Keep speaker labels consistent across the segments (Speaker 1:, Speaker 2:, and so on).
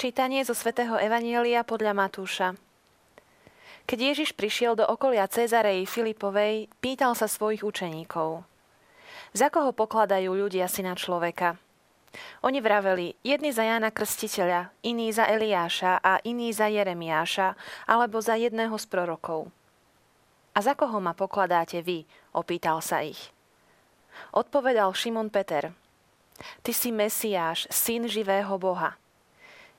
Speaker 1: Čítanie zo svätého Evanielia podľa Matúša. Keď Ježiš prišiel do okolia Cezareji Filipovej, pýtal sa svojich učeníkov. Za koho pokladajú ľudia syna človeka? Oni vraveli, jedni za Jána Krstiteľa, iní za Eliáša a iní za Jeremiáša, alebo za jedného z prorokov. A za koho ma pokladáte vy? opýtal sa ich. Odpovedal Šimon Peter. Ty si Mesiáš, syn živého Boha.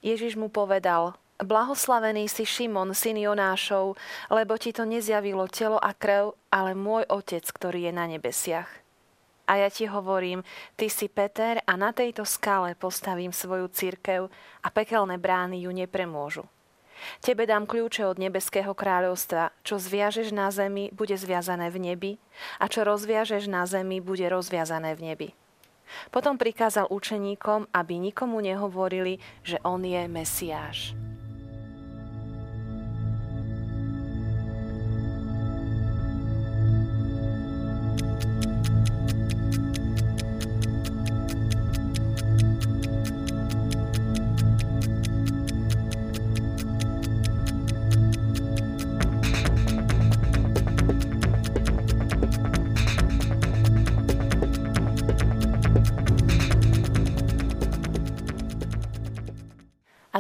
Speaker 1: Ježiš mu povedal, Blahoslavený si Šimon, syn Jonášov, lebo ti to nezjavilo telo a krv, ale môj Otec, ktorý je na nebesiach. A ja ti hovorím, ty si Peter a na tejto skale postavím svoju církev a pekelné brány ju nepremôžu. Tebe dám kľúče od nebeského kráľovstva. Čo zviažeš na zemi, bude zviazané v nebi a čo rozviažeš na zemi, bude rozviazané v nebi. Potom prikázal učeníkom, aby nikomu nehovorili, že on je Mesiáš.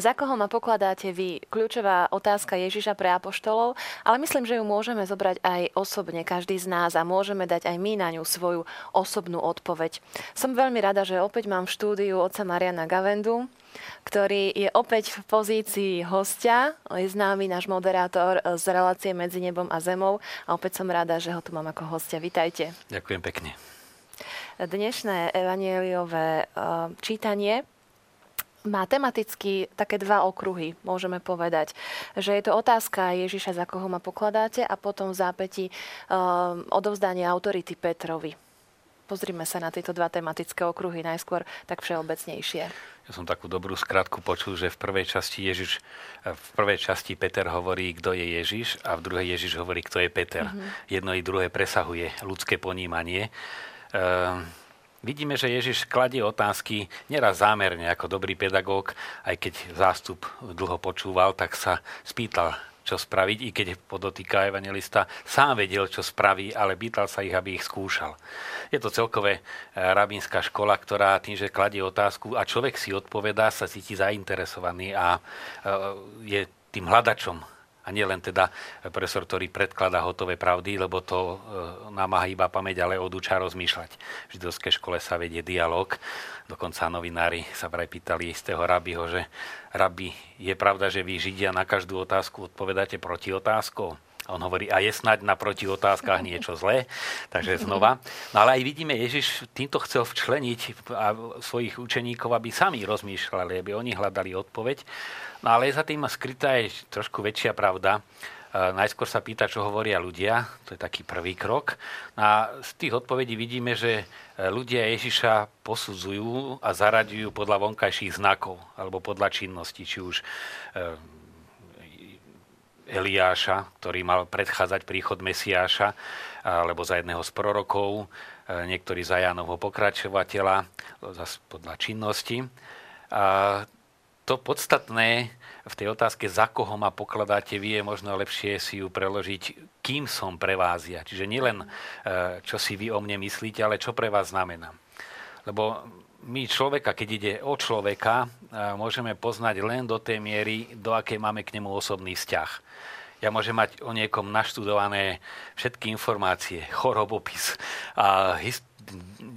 Speaker 1: Za koho ma pokladáte vy? Kľúčová otázka Ježiša pre apoštolov, ale myslím, že ju môžeme zobrať aj osobne, každý z nás a môžeme dať aj my na ňu svoju osobnú odpoveď. Som veľmi rada, že opäť mám v štúdiu oca Mariana Gavendu, ktorý je opäť v pozícii hostia. Je známy náš moderátor z relácie medzi nebom a zemou a opäť som rada, že ho tu mám ako hostia. Vitajte.
Speaker 2: Ďakujem pekne.
Speaker 1: Dnešné evanieliové čítanie má tematicky také dva okruhy, môžeme povedať. Že je to otázka Ježiša, za koho ma pokladáte a potom v zápäti um, odovzdanie autority Petrovi. Pozrime sa na tieto dva tematické okruhy najskôr tak všeobecnejšie.
Speaker 2: Ja som takú dobrú skratku počul, že v prvej časti Ježiš, v prvej časti Peter hovorí, kto je Ježiš a v druhej Ježiš hovorí, kto je Peter. Mm-hmm. Jedno i druhé presahuje ľudské ponímanie. Um, Vidíme, že Ježiš kladie otázky neraz zámerne ako dobrý pedagóg, aj keď zástup dlho počúval, tak sa spýtal, čo spraviť, i keď podotýka evangelista, sám vedel, čo spraví, ale pýtal sa ich, aby ich skúšal. Je to celkové e, rabínska škola, ktorá tým, že kladie otázku a človek si odpovedá, sa cíti zainteresovaný a e, je tým hľadačom a nie len teda profesor, ktorý predkladá hotové pravdy, lebo to e, namáha iba pamäť, ale odúča rozmýšľať. V židovskej škole sa vedie dialog. Dokonca novinári sa vraj pýtali istého rabiho, že rabi, je pravda, že vy Židia na každú otázku odpovedáte proti otázkou? A on hovorí, a je snať na proti otázkach niečo zlé. Takže znova. No ale aj vidíme, Ježiš týmto chcel včleniť svojich učeníkov, aby sami rozmýšľali, aby oni hľadali odpoveď. No ale za tým skrytá je trošku väčšia pravda. E, najskôr sa pýta, čo hovoria ľudia, to je taký prvý krok. A z tých odpovedí vidíme, že e, ľudia Ježiša posudzujú a zaraďujú podľa vonkajších znakov alebo podľa činnosti, či už e, Eliáša, ktorý mal predchádzať príchod Mesiáša, alebo za jedného z prorokov, niektorí za Jánovho pokračovateľa, zase podľa činnosti. A to podstatné v tej otázke, za koho ma pokladáte vy, je možno lepšie si ju preložiť, kým som pre vás ja. Čiže nielen, e, čo si vy o mne myslíte, ale čo pre vás znamená. Lebo my človeka, keď ide o človeka, môžeme poznať len do tej miery, do akej máme k nemu osobný vzťah. Ja môžem mať o niekom naštudované všetky informácie, chorobopis a hist-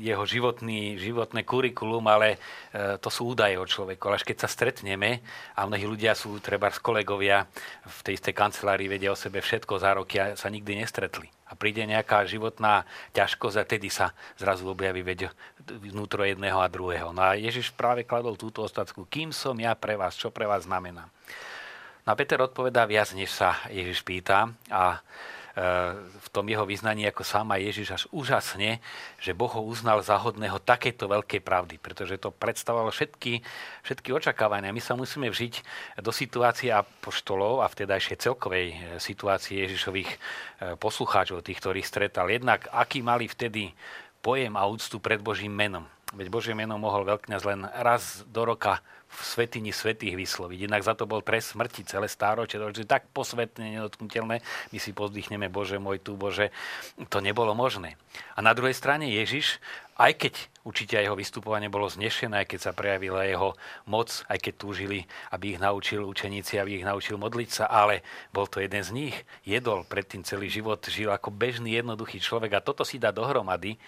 Speaker 2: jeho životný, životné kurikulum, ale e, to sú údaje o človeku. Ale až keď sa stretneme, a mnohí ľudia sú, treba z kolegovia v tej istej kancelárii vedia o sebe všetko za roky a sa nikdy nestretli. A príde nejaká životná ťažkosť a tedy sa zrazu objaví veď vnútro jedného a druhého. No a Ježiš práve kladol túto ostatku. Kým som ja pre vás? Čo pre vás znamená? No a Peter odpovedá viac, než sa Ježiš pýta a v tom jeho vyznaní ako sám aj Ježiš až úžasne, že Boh ho uznal za hodného takéto veľkej pravdy, pretože to predstavovalo všetky, všetky očakávania. My sa musíme vžiť do situácie apoštolov a vtedajšej celkovej e, situácie Ježišových e, poslucháčov, tých, ktorých stretal. Jednak, aký mali vtedy pojem a úctu pred Božím menom. Veď Božie meno mohol veľkňaz len raz do roka v svetini svetých vysloviť. Inak za to bol trest smrti celé stáročie. To je tak posvetne, nedotknutelné. My si pozdýchneme, Bože môj tu, Bože. To nebolo možné. A na druhej strane Ježiš, aj keď určite jeho vystupovanie bolo znešené, aj keď sa prejavila jeho moc, aj keď túžili, aby ich naučil učeníci, aby ich naučil modliť sa, ale bol to jeden z nich. Jedol predtým celý život, žil ako bežný jednoduchý človek a toto si dá dohromady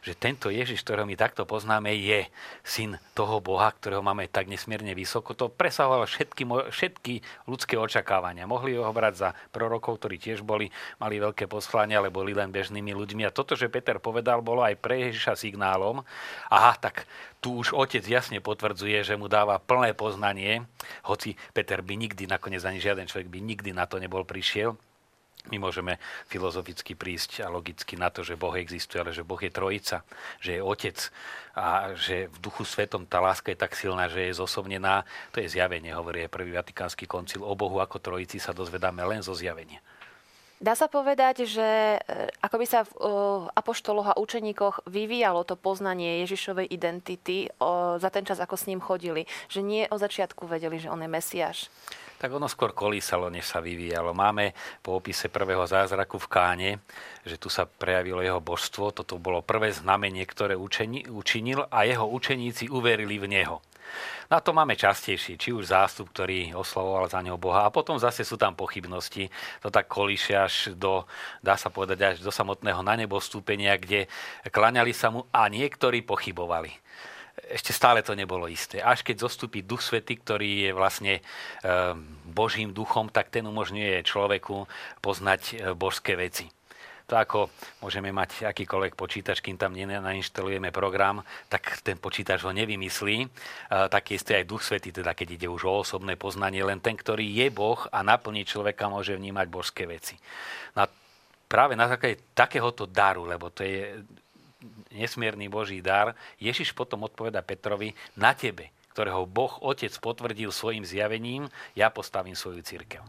Speaker 2: že tento Ježiš, ktorého my takto poznáme, je syn toho Boha, ktorého máme tak nesmierne vysoko. To presahovalo všetky, všetky ľudské očakávania. Mohli ho brať za prorokov, ktorí tiež boli, mali veľké poslania, ale boli len bežnými ľuďmi. A toto, že Peter povedal, bolo aj pre Ježiša signálom. Aha, tak tu už otec jasne potvrdzuje, že mu dáva plné poznanie, hoci Peter by nikdy, nakoniec ani žiaden človek by nikdy na to nebol prišiel, my môžeme filozoficky prísť a logicky na to, že Boh existuje, ale že Boh je trojica, že je otec a že v duchu svetom tá láska je tak silná, že je zosobnená. To je zjavenie, hovorí aj prvý Vatikánsky koncil. O Bohu ako trojici sa dozvedáme len zo zjavenia.
Speaker 1: Dá sa povedať, že e, ako by sa v apoštoloch a učeníkoch vyvíjalo to poznanie Ježišovej identity za ten čas, ako s ním chodili. Že nie o začiatku vedeli, že on je Mesiáš
Speaker 2: tak ono skôr kolísalo, než sa vyvíjalo. Máme po opise prvého zázraku v Káne, že tu sa prejavilo jeho božstvo. Toto bolo prvé znamenie, ktoré učeni, učinil a jeho učeníci uverili v neho. Na to máme častejšie, či už zástup, ktorý oslavoval za neho Boha. A potom zase sú tam pochybnosti. To tak kolíše až do, dá sa povedať, až do samotného na nebo vstúpenia, kde klaňali sa mu a niektorí pochybovali ešte stále to nebolo isté. Až keď zostupí Duch Svety, ktorý je vlastne eh, Božím duchom, tak ten umožňuje človeku poznať eh, božské veci. To ako môžeme mať akýkoľvek počítač, kým tam nainštalujeme program, tak ten počítač ho nevymyslí. Eh, tak isté aj Duch Svety, teda keď ide už o osobné poznanie, len ten, ktorý je Boh a naplní človeka, môže vnímať božské veci. No práve na základe takéhoto daru, lebo to je nesmierny Boží dar, Ježiš potom odpoveda Petrovi, na tebe, ktorého Boh Otec potvrdil svojim zjavením, ja postavím svoju církev.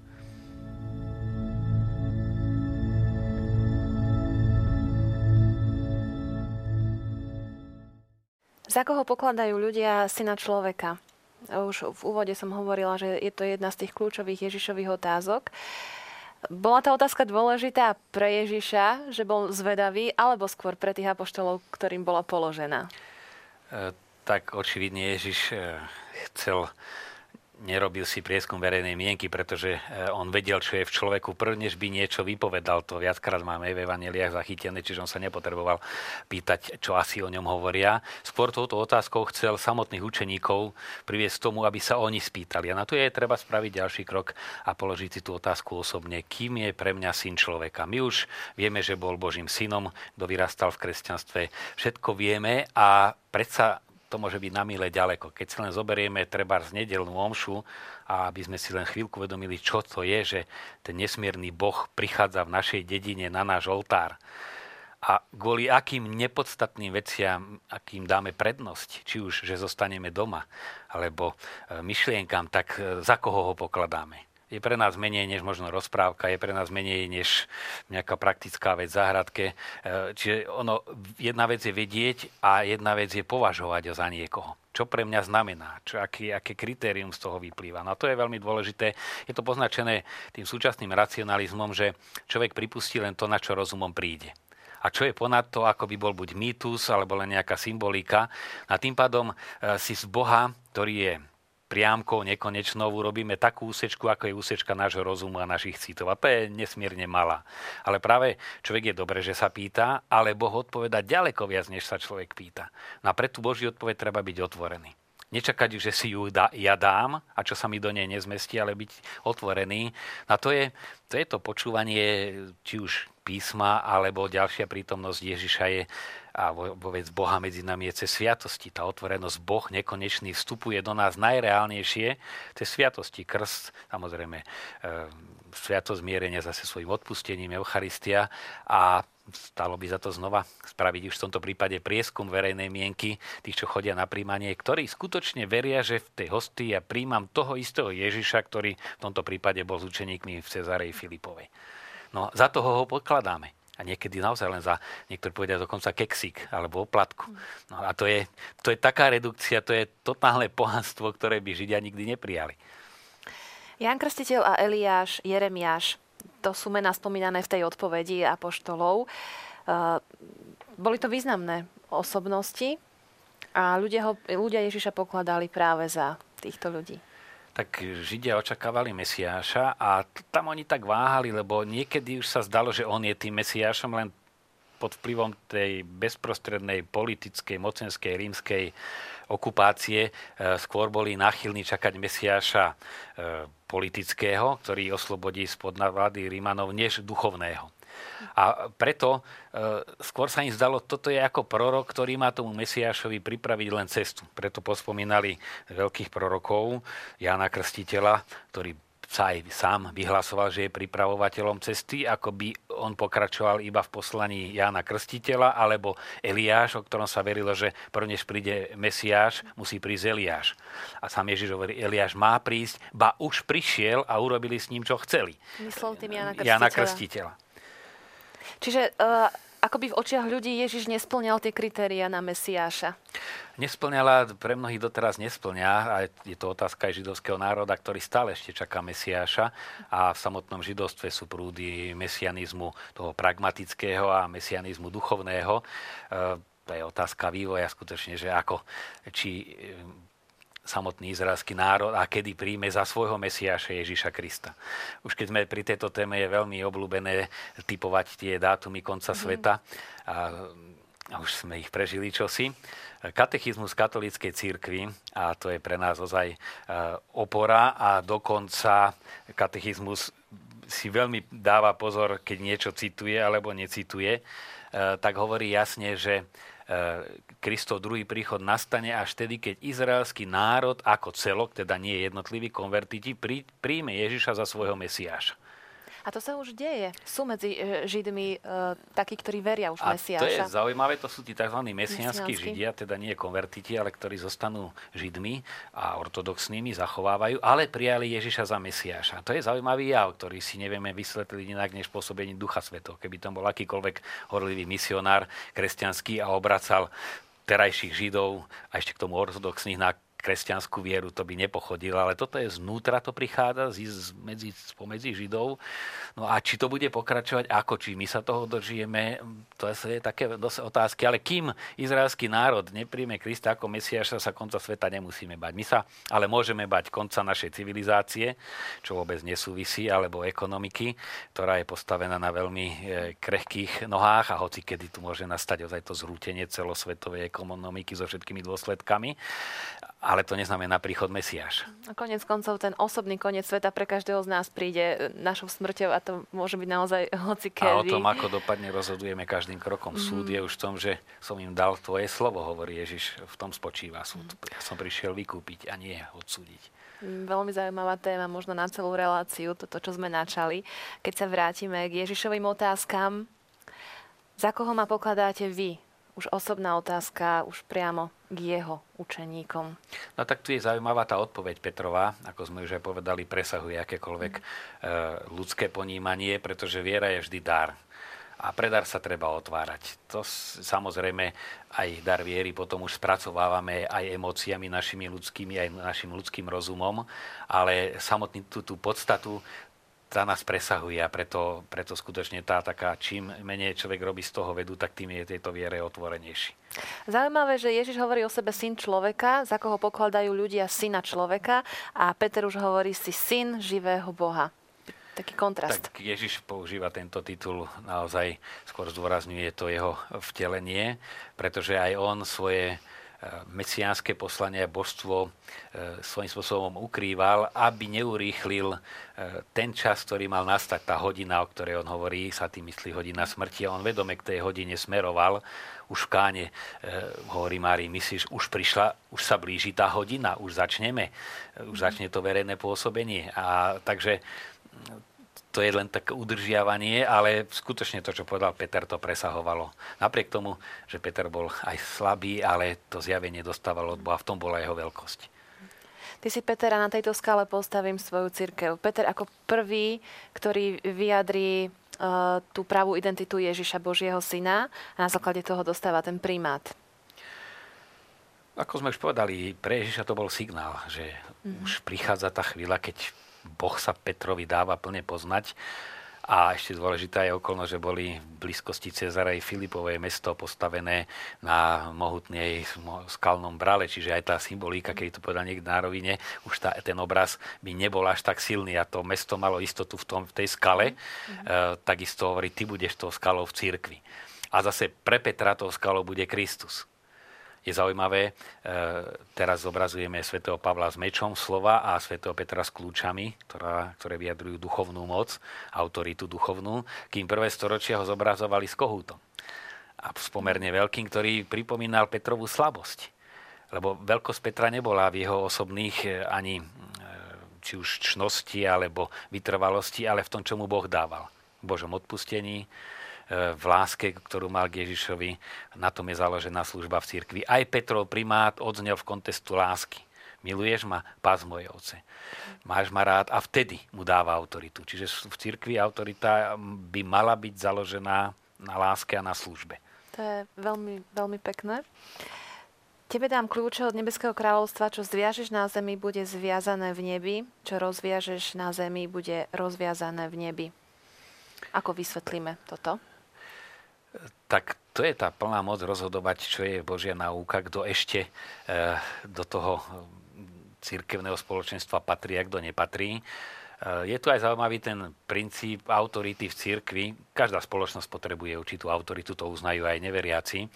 Speaker 1: Za koho pokladajú ľudia syna človeka? Už v úvode som hovorila, že je to jedna z tých kľúčových Ježišových otázok. Bola tá otázka dôležitá pre Ježiša, že bol zvedavý, alebo skôr pre tých apoštolov, ktorým bola položená?
Speaker 2: E, tak očividne Ježiš e, chcel nerobil si prieskum verejnej mienky, pretože e, on vedel, čo je v človeku prv, než by niečo vypovedal. To viackrát máme v evaneliách zachytené, čiže on sa nepotreboval pýtať, čo asi o ňom hovoria. Skôr touto otázkou chcel samotných učeníkov priviesť tomu, aby sa oni spýtali. A na to je treba spraviť ďalší krok a položiť si tú otázku osobne. Kým je pre mňa syn človeka? My už vieme, že bol Božím synom, kto vyrastal v kresťanstve. Všetko vieme a predsa to môže byť na milé ďaleko. Keď si len zoberieme treba z nedelnú omšu a aby sme si len chvíľku vedomili, čo to je, že ten nesmierny Boh prichádza v našej dedine na náš oltár a kvôli akým nepodstatným veciam, akým dáme prednosť, či už, že zostaneme doma, alebo e, myšlienkam, tak e, za koho ho pokladáme je pre nás menej než možno rozprávka, je pre nás menej než nejaká praktická vec v záhradke. E, čiže ono, jedna vec je vedieť a jedna vec je považovať za niekoho. Čo pre mňa znamená, čo, aký, aké kritérium z toho vyplýva. No to je veľmi dôležité. Je to poznačené tým súčasným racionalizmom, že človek pripustí len to, na čo rozumom príde a čo je ponad to, ako by bol buď mýtus alebo len nejaká symbolika. A tým pádom e, si z Boha, ktorý je priamkou nekonečnou urobíme takú úsečku, ako je úsečka nášho rozumu a našich citov. A to je nesmierne malá. Ale práve človek je dobre, že sa pýta, ale Boh odpoveda ďaleko viac, než sa človek pýta. No a pre tú Božiu odpoveď treba byť otvorený. Nečakať, že si ju da, ja dám a čo sa mi do nej nezmestí, ale byť otvorený. A to je to, je to počúvanie, či už písma, alebo ďalšia prítomnosť Ježiša je a vôbec Boha medzi nami je cez sviatosti. Tá otvorenosť Boh nekonečný vstupuje do nás najreálnejšie cez sviatosti. Krst, samozrejme, e, sviatosť zmierenia zase svojim odpustením, Eucharistia a stalo by za to znova spraviť už v tomto prípade prieskum verejnej mienky tých, čo chodia na príjmanie, ktorí skutočne veria, že v tej hostii ja príjmam toho istého Ježiša, ktorý v tomto prípade bol s učeníkmi v Cezarej Filipovej. No za toho ho pokladáme. A niekedy naozaj len za, niektorí povedia dokonca keksik alebo oplatku. No a to je, to je taká redukcia, to je totálne pohanstvo, ktoré by Židia nikdy neprijali.
Speaker 1: Jan Krstiteľ a Eliáš, Jeremiáš, to sú mená spomínané v tej odpovedi apoštolov. Uh, boli to významné osobnosti a ľudia, ho, ľudia Ježiša pokladali práve za týchto ľudí
Speaker 2: tak Židia očakávali Mesiáša a tam oni tak váhali, lebo niekedy už sa zdalo, že on je tým Mesiášom, len pod vplyvom tej bezprostrednej politickej, mocenskej, rímskej okupácie e, skôr boli náchylní čakať Mesiáša e, politického, ktorý oslobodí spod vlády Rímanov, než duchovného. A preto e, skôr sa im zdalo, toto je ako prorok, ktorý má tomu Mesiášovi pripraviť len cestu. Preto pospomínali veľkých prorokov, Jána Krstiteľa, ktorý sa aj sám vyhlasoval, že je pripravovateľom cesty, ako by on pokračoval iba v poslaní Jána Krstiteľa, alebo Eliáš, o ktorom sa verilo, že prvnež príde Mesiáš, musí prísť Eliáš. A sám Ježiš hovorí, Eliáš má prísť, ba už prišiel a urobili s ním, čo chceli.
Speaker 1: Myslel tým Jána Krstiteľa.
Speaker 2: Jána Krstiteľa.
Speaker 1: Čiže uh, akoby v očiach ľudí Ježiš nesplňal tie kritéria na Mesiáša.
Speaker 2: Nesplňala, pre mnohých doteraz nesplňa a je to otázka aj židovského národa, ktorý stále ešte čaká Mesiáša a v samotnom židovstve sú prúdy mesianizmu toho pragmatického a mesianizmu duchovného. Uh, to je otázka vývoja skutočne, že ako, či samotný izraelský národ a kedy príjme za svojho Mesiáša Ježiša Krista. Už keď sme pri tejto téme, je veľmi obľúbené typovať tie dátumy konca mm. sveta a, a už sme ich prežili čosi. Katechizmus katolíckej církvy, a to je pre nás ozaj e, opora a dokonca katechizmus si veľmi dáva pozor, keď niečo cituje alebo necituje, e, tak hovorí jasne, že Kristov druhý príchod nastane až vtedy, keď izraelský národ ako celok, teda nie jednotliví konvertiti, príjme Ježiša za svojho Mesiáša.
Speaker 1: A to sa už deje. Sú medzi e, Židmi uh, takí, ktorí veria už
Speaker 2: a
Speaker 1: Mesiáša.
Speaker 2: to je zaujímavé, to sú tí tzv. mesianskí Židia, teda nie konvertiti, ale ktorí zostanú Židmi a ortodoxnými, zachovávajú, ale prijali Ježiša za Mesiáša. To je zaujímavý jav, ktorý si nevieme vysvetliť inak než pôsobení Ducha Svetov. Keby tam bol akýkoľvek horlivý misionár kresťanský a obracal terajších Židov a ešte k tomu ortodoxných na kresťanskú vieru, to by nepochodilo, ale toto je znútra, to prichádza z, medzi, spomedzi Židov. No a či to bude pokračovať, ako, či my sa toho dožijeme, to je také dosť otázky. Ale kým izraelský národ nepríjme Krista ako Mesiaša, sa konca sveta nemusíme bať. My sa ale môžeme bať konca našej civilizácie, čo vôbec nesúvisí, alebo ekonomiky, ktorá je postavená na veľmi e, krehkých nohách a hoci kedy tu môže nastať ozaj to zrútenie celosvetovej ekonomiky so všetkými dôsledkami. Ale to neznamená príchod Mesiáš.
Speaker 1: A konec koncov ten osobný koniec sveta pre každého z nás príde našou smrťou a to môže byť naozaj hoci kedy.
Speaker 2: A o tom, ako dopadne, rozhodujeme každým krokom. Mm. Súd je už v tom, že som im dal tvoje slovo, hovorí Ježiš. V tom spočíva súd. Mm. Ja som prišiel vykúpiť a nie odsúdiť.
Speaker 1: Mm, veľmi zaujímavá téma, možno na celú reláciu, toto, čo sme načali. Keď sa vrátime k Ježišovým otázkam, za koho ma pokladáte vy už osobná otázka, už priamo k jeho učeníkom.
Speaker 2: No tak tu je zaujímavá tá odpoveď Petrova, ako sme už aj povedali, presahuje akékoľvek mm. ľudské ponímanie, pretože viera je vždy dar. A pre dar sa treba otvárať. To samozrejme aj dar viery potom už spracovávame aj emóciami našimi ľudskými, aj našim ľudským rozumom, ale samotný tú, tú podstatu tá nás presahuje a preto, preto skutočne tá taká, čím menej človek robí z toho vedu, tak tým je tejto viere otvorenejší.
Speaker 1: Zaujímavé, že Ježiš hovorí o sebe syn človeka, za koho pokladajú ľudia syna človeka a Peter už hovorí si syn živého Boha. Taký kontrast.
Speaker 2: Tak Ježiš používa tento titul naozaj, skôr zdôrazňuje to jeho vtelenie, pretože aj on svoje mesiánske poslanie a božstvo e, svojím spôsobom ukrýval, aby neurýchlil e, ten čas, ktorý mal nastať, tá hodina, o ktorej on hovorí, sa tým myslí hodina smrti. A on vedome k tej hodine smeroval. Už v káne e, hovorí Mári, myslíš, už prišla, už sa blíži tá hodina, už začneme, už začne to verejné pôsobenie. A takže to je len také udržiavanie, ale skutočne to, čo povedal Peter, to presahovalo. Napriek tomu, že Peter bol aj slabý, ale to zjavenie dostávalo od Boha, v tom bola jeho veľkosť.
Speaker 1: Ty si, Peter, a na tejto skále postavím svoju církev. Peter ako prvý, ktorý vyjadrí tú pravú identitu Ježiša Božieho syna a na základe toho dostáva ten primát.
Speaker 2: Ako sme už povedali, pre Ježiša to bol signál, že mm-hmm. už prichádza tá chvíľa, keď Boh sa Petrovi dáva plne poznať a ešte dôležitá je okolnosť, že boli v blízkosti Cezarej Filipovej mesto postavené na mohutnej skalnom brale, čiže aj tá symbolíka, keď to povedal niekto na rovine, už tá, ten obraz by nebol až tak silný a to mesto malo istotu v, tom, v tej skale. Mm-hmm. E, takisto hovorí, ty budeš tou skalou v cirkvi. A zase pre Petra tou skalou bude Kristus je zaujímavé. E, teraz zobrazujeme svätého Pavla s mečom slova a svätého Petra s kľúčami, ktorá, ktoré vyjadrujú duchovnú moc, autoritu duchovnú, kým prvé storočia ho zobrazovali s kohútom. A s pomerne veľkým, ktorý pripomínal Petrovú slabosť. Lebo veľkosť Petra nebola v jeho osobných e, ani e, či už čnosti alebo vytrvalosti, ale v tom, čo mu Boh dával. V Božom odpustení, v láske, ktorú mal k Ježišovi. Na tom je založená služba v cirkvi. Aj Petrov primát odznel v kontestu lásky. Miluješ ma? Pás moje ovce. Máš ma rád? A vtedy mu dáva autoritu. Čiže v cirkvi autorita by mala byť založená na láske a na službe.
Speaker 1: To je veľmi, veľmi pekné. Tebe dám kľúče od Nebeského kráľovstva, čo zviažeš na zemi, bude zviazané v nebi, čo rozviažeš na zemi, bude rozviazané v nebi. Ako vysvetlíme toto?
Speaker 2: Tak to je tá plná moc rozhodovať, čo je Božia náuka, kto ešte eh, do toho církevného spoločenstva patrí a kto nepatrí. Eh, je tu aj zaujímavý ten princíp autority v cirkvi. Každá spoločnosť potrebuje určitú autoritu, to uznajú aj neveriaci.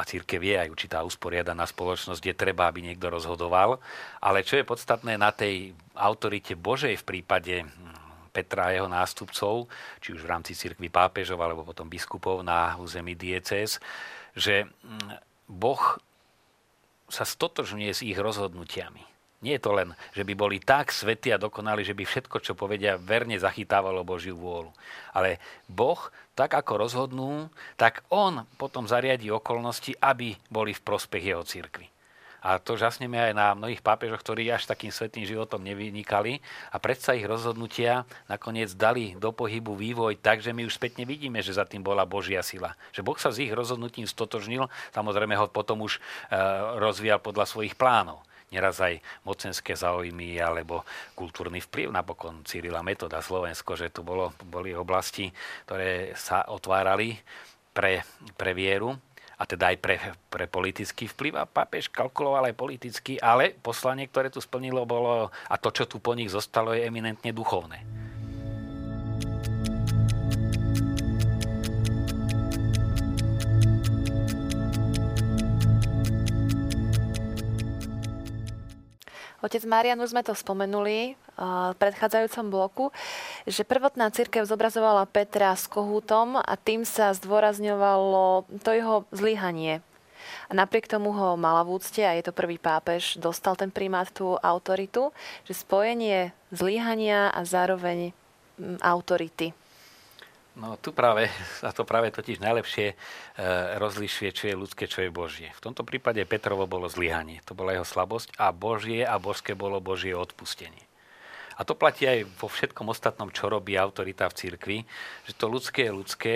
Speaker 2: A církev je aj určitá usporiadaná spoločnosť, kde treba, aby niekto rozhodoval. Ale čo je podstatné na tej autorite Božej v prípade Petra a jeho nástupcov, či už v rámci cirkvi pápežov alebo potom biskupov na území diecéz, že mm, Boh sa stotožňuje s ich rozhodnutiami. Nie je to len, že by boli tak svetí a dokonali, že by všetko, čo povedia, verne zachytávalo Božiu vôľu. Ale Boh, tak ako rozhodnú, tak On potom zariadi okolnosti, aby boli v prospech jeho cirkvi. A to žasneme aj na mnohých pápežoch, ktorí až takým svetým životom nevynikali. A predsa ich rozhodnutia nakoniec dali do pohybu vývoj. Tak, že my už spätne vidíme, že za tým bola Božia sila. Že Boh sa s ich rozhodnutím stotožnil, samozrejme ho potom už e, rozvíjal podľa svojich plánov. Neraz aj mocenské záujmy alebo kultúrny vplyv. Napokon Cyrila Metoda. Slovensko, že tu bolo, boli oblasti, ktoré sa otvárali pre, pre vieru a teda aj pre, pre politický vplyv. A pápež kalkuloval aj politicky, ale poslanie, ktoré tu splnilo, bolo, a to, čo tu po nich zostalo, je eminentne duchovné.
Speaker 1: Otec Marian, už sme to spomenuli v predchádzajúcom bloku, že prvotná církev zobrazovala Petra s kohútom a tým sa zdôrazňovalo to jeho zlyhanie. A napriek tomu ho mala v úcte, a je to prvý pápež, dostal ten primát tú autoritu, že spojenie zlyhania a zároveň mm, autority.
Speaker 2: No tu práve, a to práve totiž najlepšie e, rozlišuje, čo je ľudské, čo je Božie. V tomto prípade Petrovo bolo zlyhanie. To bola jeho slabosť a Božie a božské bolo Božie odpustenie. A to platí aj vo všetkom ostatnom, čo robí autorita v cirkvi, že to ľudské je ľudské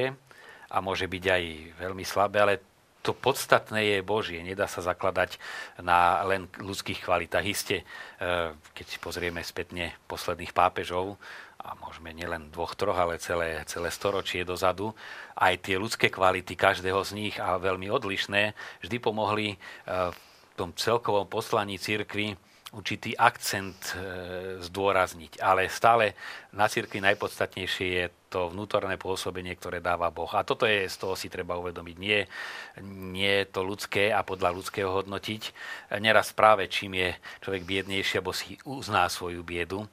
Speaker 2: a môže byť aj veľmi slabé, ale to podstatné je Božie. Nedá sa zakladať na len ľudských kvalitách. Isté, e, keď si pozrieme spätne posledných pápežov, a môžeme nielen dvoch, troch, ale celé, celé storočie dozadu, aj tie ľudské kvality každého z nich a veľmi odlišné, vždy pomohli e, v tom celkovom poslaní církvy určitý akcent e, zdôrazniť. Ale stále na cirkvi najpodstatnejšie je to vnútorné pôsobenie, ktoré dáva Boh. A toto je, z toho si treba uvedomiť. Nie, je to ľudské a podľa ľudského hodnotiť. Neraz práve čím je človek biednejší, alebo si uzná svoju biedu,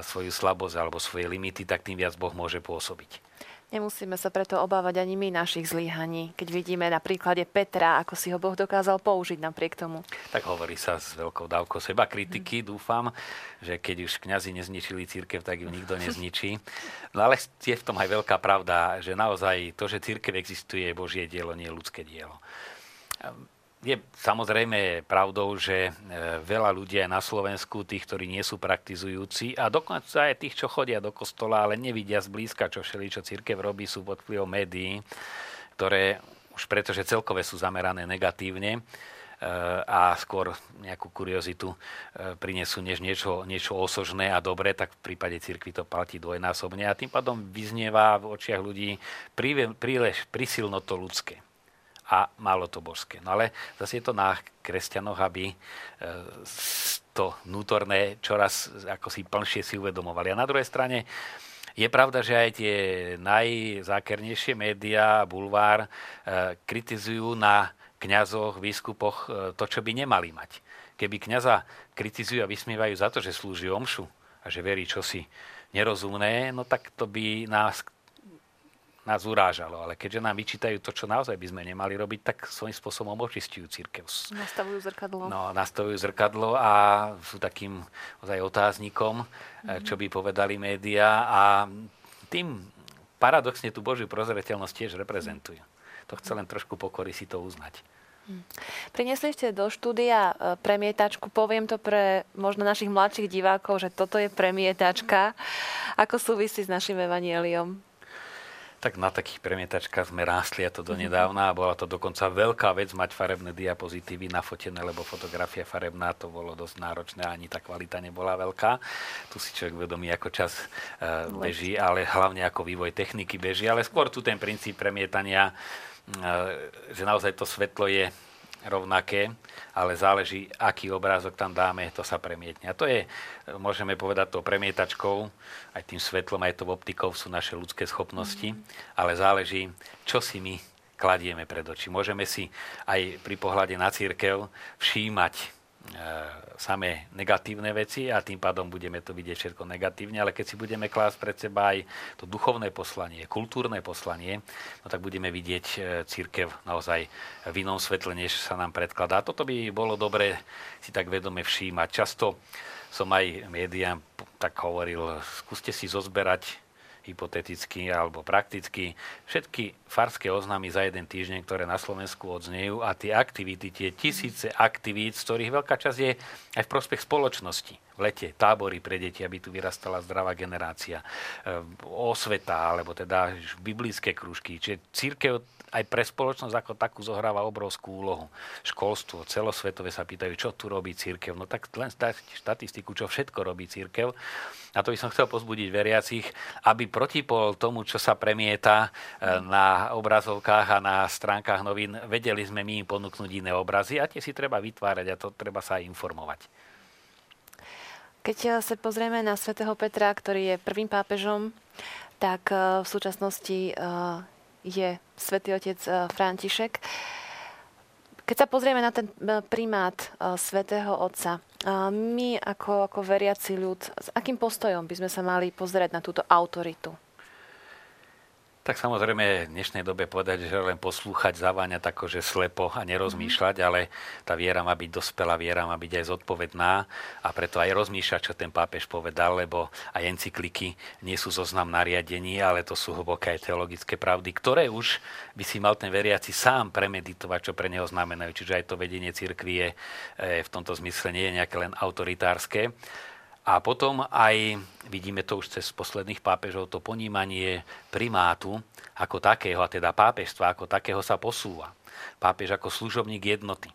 Speaker 2: svoju slabosť alebo svoje limity, tak tým viac Boh môže pôsobiť.
Speaker 1: Nemusíme sa preto obávať ani my našich zlíhaní, keď vidíme na príklade Petra, ako si ho Boh dokázal použiť napriek tomu.
Speaker 2: Tak hovorí sa s veľkou dávkou seba kritiky, hmm. dúfam, že keď už kňazi nezničili církev, tak ju nikto nezničí. No ale je v tom aj veľká pravda, že naozaj to, že církev existuje, je Božie dielo, nie ľudské dielo je samozrejme pravdou, že e, veľa ľudí aj na Slovensku, tých, ktorí nie sú praktizujúci a dokonca aj tých, čo chodia do kostola, ale nevidia zblízka, čo všeli, čo církev robí, sú pod vplyvom médií, ktoré už pretože celkové sú zamerané negatívne, a skôr nejakú kuriozitu prinesú než niečo, niečo osožné a dobré, tak v prípade cirkvi to platí dvojnásobne. A tým pádom vyznieva v očiach ľudí príliš prisilno to ľudské a málo to božské. No ale zase je to na kresťanoch, aby e, to vnútorné čoraz ako si plnšie si uvedomovali. A na druhej strane je pravda, že aj tie najzákernejšie médiá, bulvár, e, kritizujú na kňazoch, výskupoch e, to, čo by nemali mať. Keby kňaza kritizujú a vysmievajú za to, že slúži omšu a že verí čosi nerozumné, no tak to by nás nás urážalo. Ale keďže nám vyčítajú to, čo naozaj by sme nemali robiť, tak svojím spôsobom očistujú církev.
Speaker 1: Nastavujú zrkadlo.
Speaker 2: No, nastavujú zrkadlo a sú takým ozaj otáznikom, mm-hmm. čo by povedali médiá a tým paradoxne tú Božiu prozreteľnosť tiež reprezentujú. To chce len trošku pokory si to uznať.
Speaker 1: Hm. Priniesli ste do štúdia e, premietačku. Poviem to pre možno našich mladších divákov, že toto je premietačka. Ako súvisí s našim evanieliom?
Speaker 2: Tak na takých premietačkách sme rástli a to donedávna a bola to dokonca veľká vec mať farebné diapozitívy nafotené, lebo fotografia farebná to bolo dosť náročné a ani tá kvalita nebola veľká. Tu si človek vedomí, ako čas uh, beží, ale hlavne ako vývoj techniky beží, ale skôr tu ten princíp premietania, uh, že naozaj to svetlo je rovnaké, ale záleží, aký obrázok tam dáme, to sa premietne. A to je, môžeme povedať to premietačkou, aj tým svetlom, aj to optikou sú naše ľudské schopnosti, mm-hmm. ale záleží, čo si my kladieme pred oči. Môžeme si aj pri pohľade na církev všímať samé negatívne veci a tým pádom budeme to vidieť všetko negatívne, ale keď si budeme klásť pred seba aj to duchovné poslanie, kultúrne poslanie, no tak budeme vidieť e, církev naozaj v inom svetle, než sa nám predkladá. Toto by bolo dobré si tak vedome všímať. Často som aj médiám tak hovoril, skúste si zozberať hypoteticky alebo prakticky všetky farské oznámy za jeden týždeň, ktoré na Slovensku odznejú a tie aktivity, tie tisíce aktivít, z ktorých veľká časť je aj v prospech spoločnosti. V lete tábory pre deti, aby tu vyrastala zdravá generácia, e, osveta, alebo teda biblické krúžky. Čiže církev aj pre spoločnosť ako takú zohráva obrovskú úlohu. Školstvo, celosvetové sa pýtajú, čo tu robí církev. No tak len štatistiku, čo všetko robí církev. A to by som chcel pozbudiť veriacich, aby protipol tomu, čo sa premieta e, na obrazovkách a na stránkach novín, vedeli sme my im ponúknuť iné obrazy a tie si treba vytvárať a to treba sa aj informovať.
Speaker 1: Keď e, sa pozrieme na svätého Petra, ktorý je prvým pápežom, tak e, v súčasnosti je svätý otec eh, František. Keď sa pozrieme na ten eh, primát eh, svätého Otca, my ako, ako veriaci ľud, s akým postojom by sme sa mali pozrieť na túto autoritu?
Speaker 2: Tak samozrejme v dnešnej dobe povedať, že len poslúchať zaváňa tako, že slepo a nerozmýšľať, ale tá viera má byť dospelá, viera má byť aj zodpovedná a preto aj rozmýšľať, čo ten pápež povedal, lebo aj encykliky nie sú zoznam nariadení, ale to sú hlboké teologické pravdy, ktoré už by si mal ten veriaci sám premeditovať, čo pre neho znamenajú. Čiže aj to vedenie cirkvi je eh, v tomto zmysle nie je nejaké len autoritárske. A potom aj, vidíme to už cez posledných pápežov, to ponímanie primátu ako takého, a teda pápežstva ako takého sa posúva. Pápež ako služobník jednoty.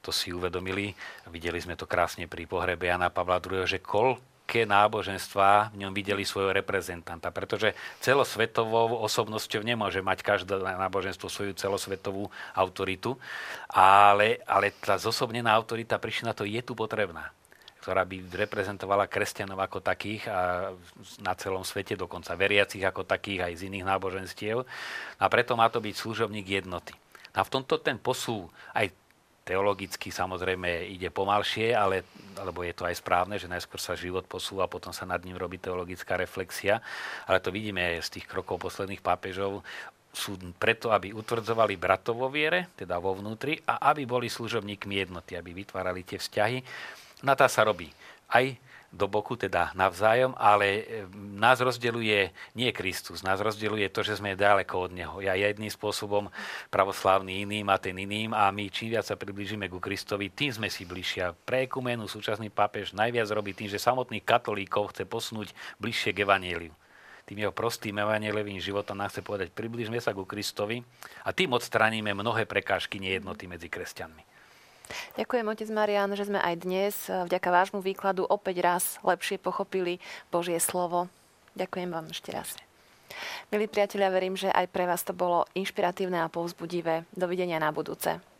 Speaker 2: To si uvedomili, videli sme to krásne pri pohrebe Jana Pavla II, že koľké náboženstva v ňom videli svojho reprezentanta, pretože celosvetovou osobnosťou nemôže mať každé náboženstvo svoju celosvetovú autoritu, ale, ale tá zosobnená autorita prišla na to, je tu potrebná ktorá by reprezentovala kresťanov ako takých a na celom svete, dokonca veriacich ako takých aj z iných náboženstiev. A preto má to byť služobník jednoty. A v tomto ten posú aj teologicky samozrejme ide pomalšie, ale, alebo je to aj správne, že najskôr sa život posúva, potom sa nad ním robí teologická reflexia. Ale to vidíme z tých krokov posledných pápežov sú preto, aby utvrdzovali bratov vo viere, teda vo vnútri, a aby boli služobníkmi jednoty, aby vytvárali tie vzťahy, na tá sa robí aj do boku, teda navzájom, ale nás rozdeluje nie Kristus, nás rozdeluje to, že sme ďaleko od Neho. Ja jedným spôsobom pravoslávny iným a ten iným a my čím viac sa priblížime ku Kristovi, tým sme si bližšia. Pre ekumenu súčasný pápež najviac robí tým, že samotných katolíkov chce posunúť bližšie k Evangeliu tým jeho prostým evaneliovým životom nám chce povedať, približme sa ku Kristovi a tým odstraníme mnohé prekážky nejednoty medzi kresťanmi.
Speaker 1: Ďakujem, otec Marian, že sme aj dnes eh, vďaka vášmu výkladu opäť raz lepšie pochopili Božie slovo. Ďakujem vám ešte raz. Milí priatelia, verím, že aj pre vás to bolo inšpiratívne a povzbudivé. Dovidenia na budúce.